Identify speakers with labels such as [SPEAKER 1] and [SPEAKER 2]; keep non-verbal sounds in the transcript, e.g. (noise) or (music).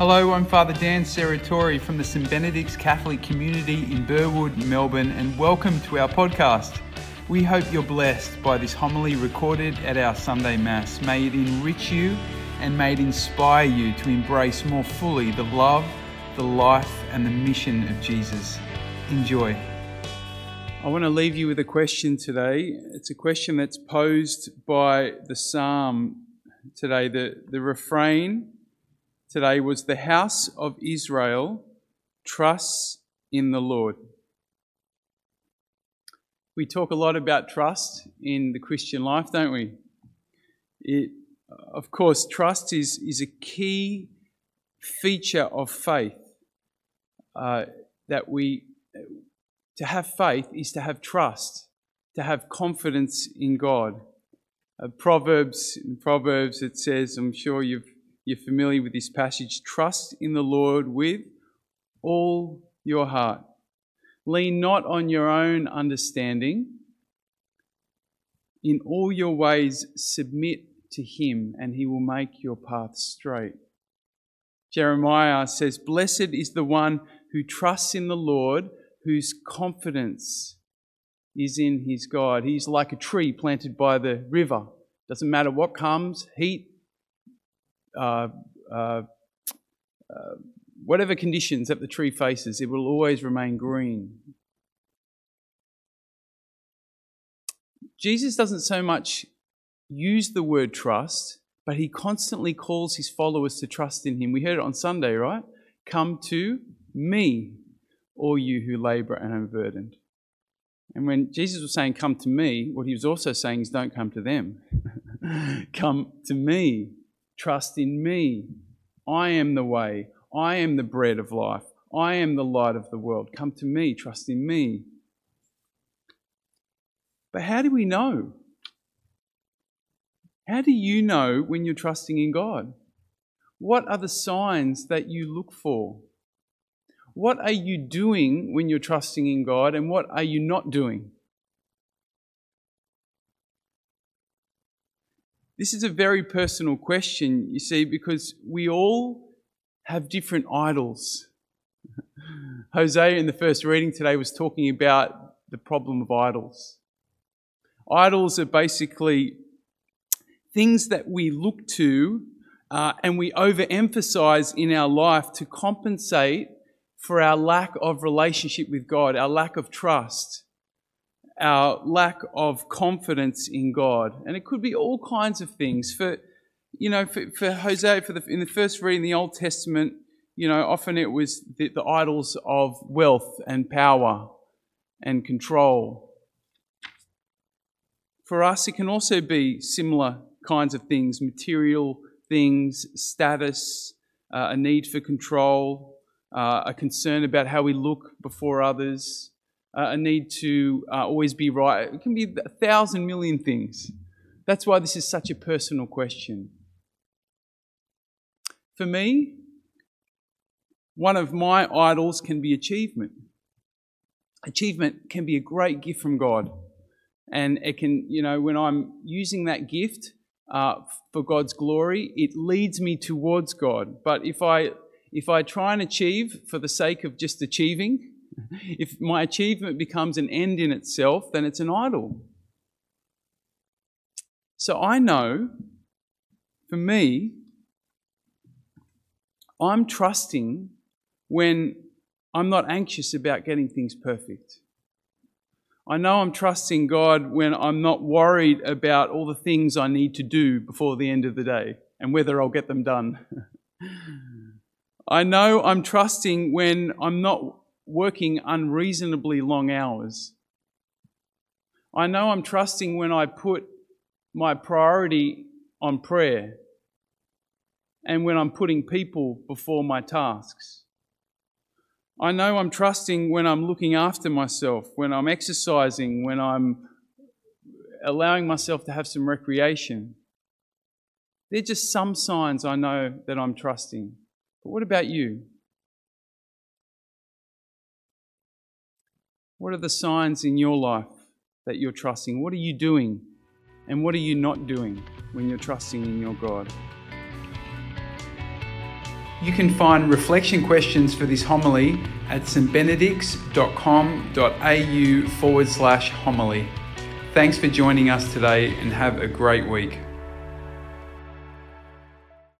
[SPEAKER 1] Hello, I'm Father Dan Serratori from the St Benedict's Catholic Community in Burwood, Melbourne, and welcome to our podcast. We hope you're blessed by this homily recorded at our Sunday Mass. May it enrich you and may it inspire you to embrace more fully the love, the life, and the mission of Jesus. Enjoy. I want to leave you with a question today. It's a question that's posed by the psalm today. The, the refrain today was The house of Israel trusts in the Lord. We talk a lot about trust in the Christian life, don't we? It, of course, trust is, is a key feature of faith. Uh, that we, to have faith is to have trust, to have confidence in God. Uh, Proverbs, in Proverbs, it says, I'm sure you've, you're familiar with this passage, trust in the Lord with all your heart. Lean not on your own understanding. In all your ways, submit to him, and he will make your path straight. Jeremiah says, Blessed is the one who trusts in the Lord, whose confidence is in his God. He's like a tree planted by the river. Doesn't matter what comes heat, Uh, uh, uh, whatever conditions that the tree faces, it will always remain green. Jesus doesn't so much use the word trust, but he constantly calls his followers to trust in him. We heard it on Sunday, right? Come to me, all you who labor and are burdened. And when Jesus was saying, Come to me, what he was also saying is, Don't come to them. (laughs) come to me. Trust in me. I am the way. I am the bread of life. I am the light of the world. Come to me. Trust in me. But how do we know? How do you know when you're trusting in God? What are the signs that you look for? What are you doing when you're trusting in God, and what are you not doing? This is a very personal question, you see, because we all have different idols. (laughs) Hosea, in the first reading today, was talking about the problem of idols. Idols are basically things that we look to uh, and we overemphasize in our life to compensate for our lack of relationship with God, our lack of trust, our lack of confidence in God. And it could be all kinds of things. For, you know, for, for Hosea, for the, in the first reading the Old Testament, you know, often it was the, the idols of wealth and power and control. For us, it can also be similar kinds of things material things, status, uh, a need for control, uh, a concern about how we look before others, a need to uh, always be right. It can be a thousand million things. That's why this is such a personal question. For me, one of my idols can be achievement. Achievement can be a great gift from God. And it can, you know, when I'm using that gift uh, for God's glory, it leads me towards God. But if I if I try and achieve for the sake of just achieving, (laughs) if my achievement becomes an end in itself, then it's an idol. So I know, for me, I'm trusting when I'm not anxious about getting things perfect. I know I'm trusting God when I'm not worried about all the things I need to do before the end of the day and whether I'll get them done. (laughs) I know I'm trusting when I'm not working unreasonably long hours. I know I'm trusting when I put my priority on prayer and when I'm putting people before my tasks. I know I'm trusting when I'm looking after myself, when I'm exercising, when I'm allowing myself to have some recreation. They're just some signs I know that I'm trusting. But what about you? What are the signs in your life that you're trusting? What are you doing? And what are you not doing when you're trusting in your God? You can find reflection questions for this homily at stbenedicts.com.au forward slash homily. Thanks for joining us today and have a great week.